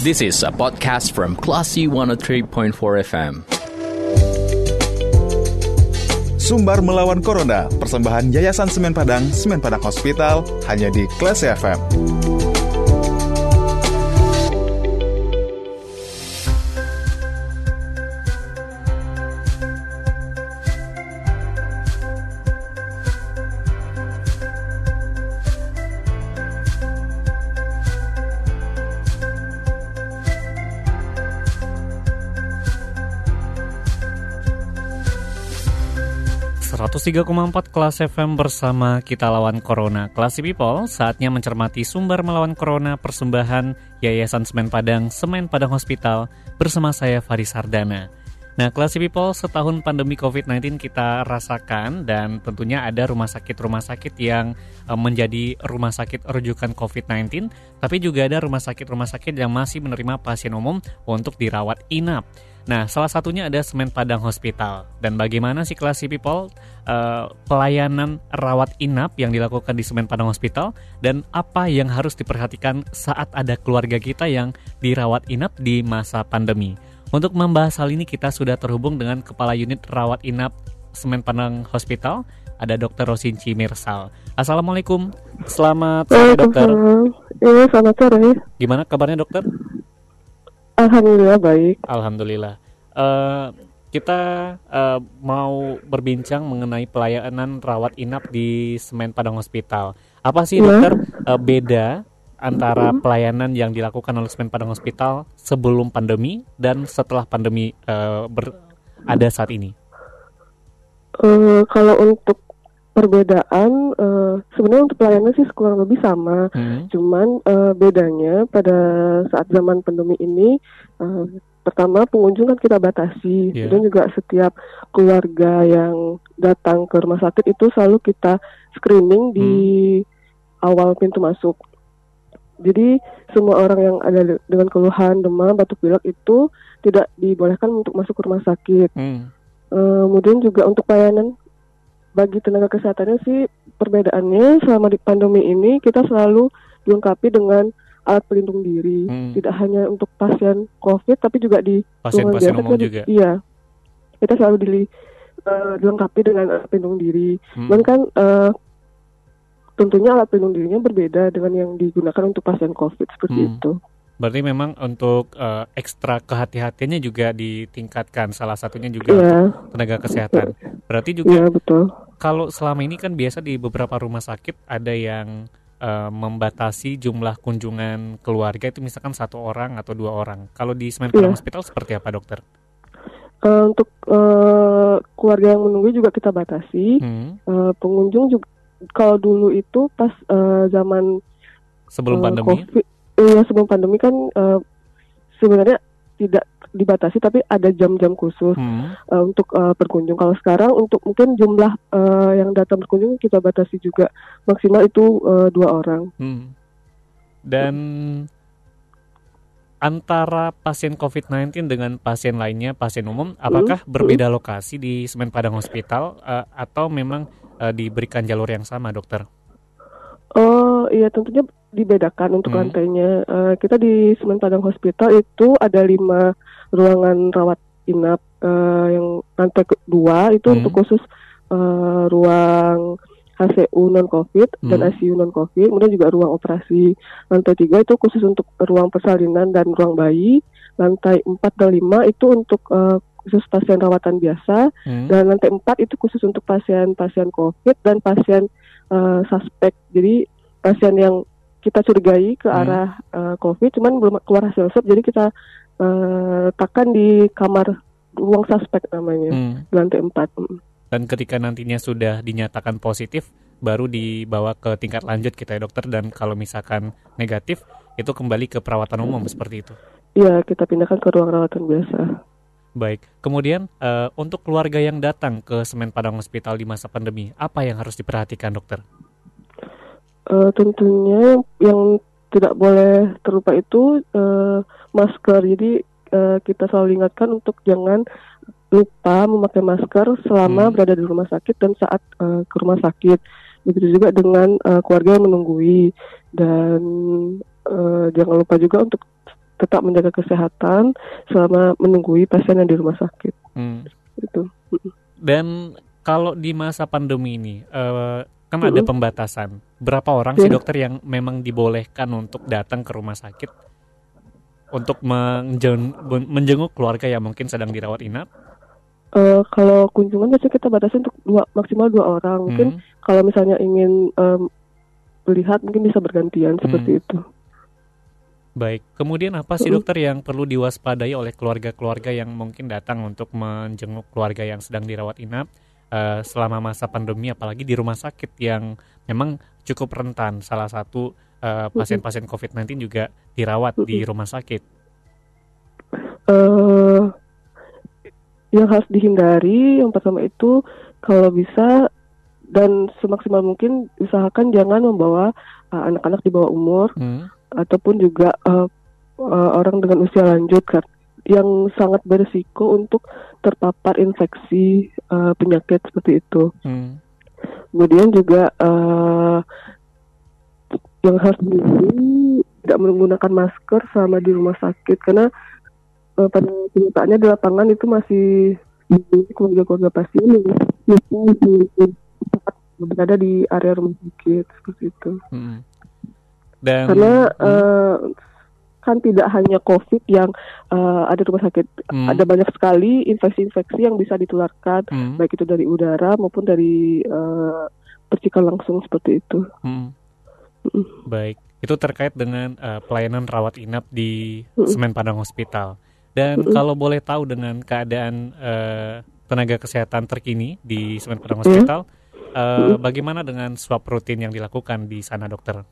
This is a podcast from Classy 103.4 FM. Sumbar melawan Corona, persembahan Yayasan Semen Padang, Semen Padang Hospital, hanya di Classy FM. 103,4 kelas FM bersama kita lawan Corona. Classy People, saatnya mencermati sumber melawan Corona persembahan Yayasan Semen Padang, Semen Padang Hospital bersama saya Faris Sardana. Nah, Classy People, setahun pandemi COVID-19 kita rasakan dan tentunya ada rumah sakit-rumah sakit yang eh, menjadi rumah sakit rujukan COVID-19, tapi juga ada rumah sakit-rumah sakit yang masih menerima pasien umum untuk dirawat inap. Nah, salah satunya ada Semen Padang Hospital. Dan bagaimana sih Classy People uh, pelayanan rawat inap yang dilakukan di Semen Padang Hospital dan apa yang harus diperhatikan saat ada keluarga kita yang dirawat inap di masa pandemi. Untuk membahas hal ini kita sudah terhubung dengan Kepala Unit Rawat Inap Semen Padang Hospital, ada Dr. Rosinci Mirsal. Assalamualaikum, selamat sore dokter. Iya, selamat sore. Gimana kabarnya dokter? Alhamdulillah baik. Alhamdulillah. Uh, kita uh, mau berbincang mengenai pelayanan rawat inap di Semen Padang Hospital. Apa sih Ya. dokter uh, beda antara pelayanan yang dilakukan oleh Semen Padang Hospital sebelum pandemi dan setelah pandemi uh, ber- ada saat ini? Eh, kalau untuk perbedaan, eh, sebenarnya untuk pelayanan sih kurang lebih sama. Hmm. Cuman eh, bedanya pada saat zaman pandemi ini, eh, pertama pengunjung kan kita batasi, Iya. dan juga setiap keluarga yang datang ke rumah sakit itu selalu kita screening di awal pintu masuk. Jadi semua orang yang ada de- dengan keluhan demam, batuk pilek itu tidak dibolehkan untuk masuk ke rumah sakit. Hmm. Eh, kemudian juga untuk pelayanan bagi tenaga kesehatannya sih perbedaannya selama di pandemi ini kita selalu dilengkapi dengan alat pelindung diri. Hmm. Tidak hanya untuk pasien COVID tapi juga di Pasien-pasien ruangan umum biasa, juga. Iya. Kita selalu dili- eh, dilengkapi dengan alat pelindung diri. Hmm. Dan kan eh, tentunya alat pelindung dirinya berbeda dengan yang digunakan untuk pasien COVID seperti Hmm. itu. Berarti memang untuk uh, ekstra kehati-hatiannya juga ditingkatkan. Salah satunya juga untuk tenaga kesehatan. Berarti juga iya betul. kalau selama ini kan biasa di beberapa rumah sakit ada yang eh, membatasi jumlah kunjungan keluarga itu misalkan satu orang atau dua orang. Kalau di Semen Iya. Hospital seperti apa dokter? Eh, untuk eh, keluarga yang menunggu juga kita batasi. Hmm, Eh, pengunjung juga kalau dulu itu pas eh, zaman sebelum eh, pandemi. COVID, iya sebelum pandemi kan eh, sebenarnya tidak dibatasi tapi ada jam-jam khusus Hmm, eh, untuk eh, berkunjung. Kalau sekarang untuk mungkin jumlah eh, yang datang berkunjung kita batasi juga maksimal itu eh, dua orang. hmm. Dan antara pasien COVID-19 dengan pasien lainnya, pasien umum, apakah berbeda lokasi di Semen Padang Hospital eh, atau memang eh, diberikan jalur yang sama, dokter? Oh iya tentunya dibedakan untuk Hmm. lantainya. Eh, kita di Semen Padang Hospital itu ada lima ruangan rawat inap eh, yang lantai kedua itu Hmm. untuk khusus eh, ruang HCU non COVID dan Hmm. ICU non COVID, kemudian juga ruang operasi. Lantai tiga itu khusus untuk ruang persalinan dan ruang bayi. Lantai empat dan lima itu untuk eh, khusus pasien rawatan biasa Hmm, dan lantai empat itu khusus untuk pasien-pasien COVID dan pasien eh, suspek. Jadi pasien yang kita curigai ke Hmm. arah eh, COVID, cuman belum keluar hasil swab, jadi kita letakkan di kamar ruang suspek namanya, hmm. di lantai empat. Mm. Dan ketika nantinya sudah dinyatakan positif, baru dibawa ke tingkat lanjut kita ya dokter. Dan kalau misalkan negatif, itu kembali ke perawatan umum seperti itu. Iya, kita pindahkan ke ruang rawatan biasa. Baik. Kemudian eh, untuk keluarga yang datang ke Semen Padang Hospital di masa pandemi, apa yang harus diperhatikan dokter? Eh, tentunya yang tidak boleh terlupa itu eh, masker. Jadi eh, kita selalu ingatkan untuk jangan lupa memakai masker selama Hmm. berada di rumah sakit dan saat eh, ke rumah sakit. Begitu juga dengan eh, keluarga yang menunggui dan eh, jangan lupa juga untuk tetap menjaga kesehatan selama menunggui pasien yang di rumah sakit. Hmm. Itu. Dan kalau di masa pandemi ini, uh, kan ada pembatasan. Berapa orang sih Iya. dokter yang memang dibolehkan untuk datang ke rumah sakit untuk menjen- menjenguk keluarga yang mungkin sedang dirawat inap? Eh, kalau kunjungan biasanya kita batasi untuk dua maksimal dua orang. Mungkin Hmm. kalau misalnya ingin em, melihat mungkin bisa bergantian seperti itu. Baik. Kemudian apa sih dokter yang perlu diwaspadai oleh keluarga-keluarga yang mungkin datang untuk menjenguk keluarga yang sedang dirawat inap eh, selama masa pandemi, apalagi di rumah sakit yang memang cukup rentan. Salah satu eh, pasien-pasien COVID-19 juga dirawat di rumah sakit. eh yang harus dihindari yang pertama itu kalau bisa dan semaksimal mungkin usahakan jangan membawa uh, anak-anak di bawah umur Hmm. ataupun juga uh, uh, orang dengan usia lanjut kan yang sangat berisiko untuk terpapar infeksi uh, penyakit seperti itu. Hmm. Kemudian juga uh, yang harus dihindari tidak menggunakan masker selama di rumah sakit karena uh, pada kenyataannya di lapangan itu masih keluarga-keluarga pasien yang berada di area rumah sakit seperti itu. Hmm. Dan Karena Hmm. uh, kan tidak hanya COVID yang uh, ada rumah sakit, Hmm. ada banyak sekali infeksi-infeksi yang bisa ditularkan Hmm. baik itu dari udara maupun dari uh, percikan langsung seperti itu. Hmm. Mm. Baik, itu terkait dengan eh, pelayanan rawat inap di Mm. Semen Padang Hospital. Dan Mm. kalau boleh tahu dengan keadaan eh, tenaga kesehatan terkini di Semen Padang. Hospital, Mm. bagaimana dengan swab rutin yang dilakukan di sana, dokter?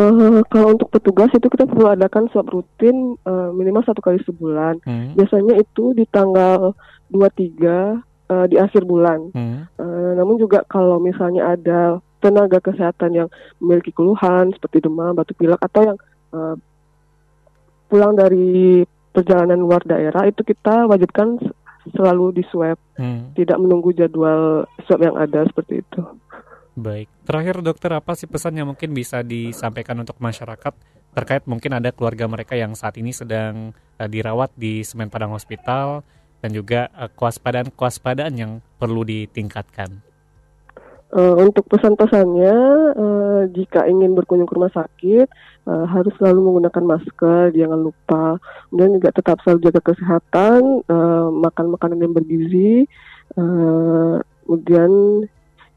Uh, kalau untuk petugas itu kita perlu adakan swab rutin uh, minimal satu kali sebulan. Hmm. Biasanya itu di tanggal 23 uh, di akhir bulan. Hmm. Uh, namun juga kalau misalnya ada tenaga kesehatan yang memiliki keluhan seperti demam, batuk pilek atau yang uh, pulang dari perjalanan luar daerah itu kita wajibkan selalu di swab, Hmm. tidak menunggu jadwal swab yang ada seperti itu. Baik. Terakhir, dokter, apa sih pesan yang mungkin bisa disampaikan untuk masyarakat terkait mungkin ada keluarga mereka yang saat ini sedang eh, dirawat di Semen Padang Hospital dan juga eh, kewaspadaan-kewaspadaan yang perlu ditingkatkan? Eh, untuk pesan-pesannya, eh, jika ingin berkunjung ke rumah sakit, eh, harus selalu menggunakan masker, jangan lupa. Kemudian juga tetap selalu jaga kesehatan, eh, makan makanan yang bergizi, eh, kemudian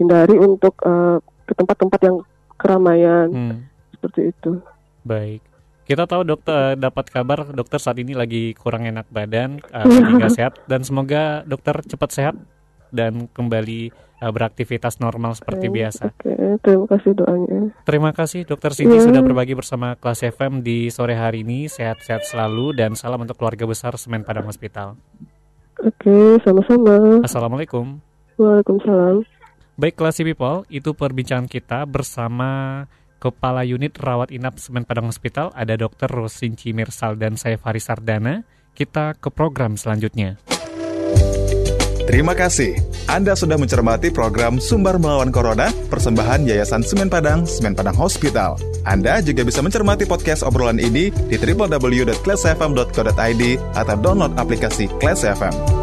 hindari untuk eh, ke tempat-tempat yang keramaian, Hmm. seperti itu. Baik. Kita tahu dokter dapat kabar dokter saat ini lagi kurang enak badan, lagi nggak sehat dan semoga dokter cepat sehat dan kembali eh, beraktivitas normal seperti Oke. biasa. Oke, terima kasih doanya. Terima kasih dokter Siti Ya. sudah berbagi bersama kelas FM di sore hari ini. Sehat-sehat selalu dan salam untuk keluarga besar Semen Padang Hospital. Oke, sama-sama. Assalamualaikum. Waalaikumsalam. Baik kelas people, itu perbincangan kita bersama Kepala Unit Rawat Inap Semen Padang Hospital ada Dr. Rosinci Mirsal dan saya Faris Sardana. Kita ke program selanjutnya. Terima kasih. Anda sudah mencermati program Sumber Melawan Corona, persembahan Yayasan Semen Padang, Semen Padang Hospital. Anda juga bisa mencermati podcast obrolan ini di www.classfm.co.id atau download aplikasi Class FM.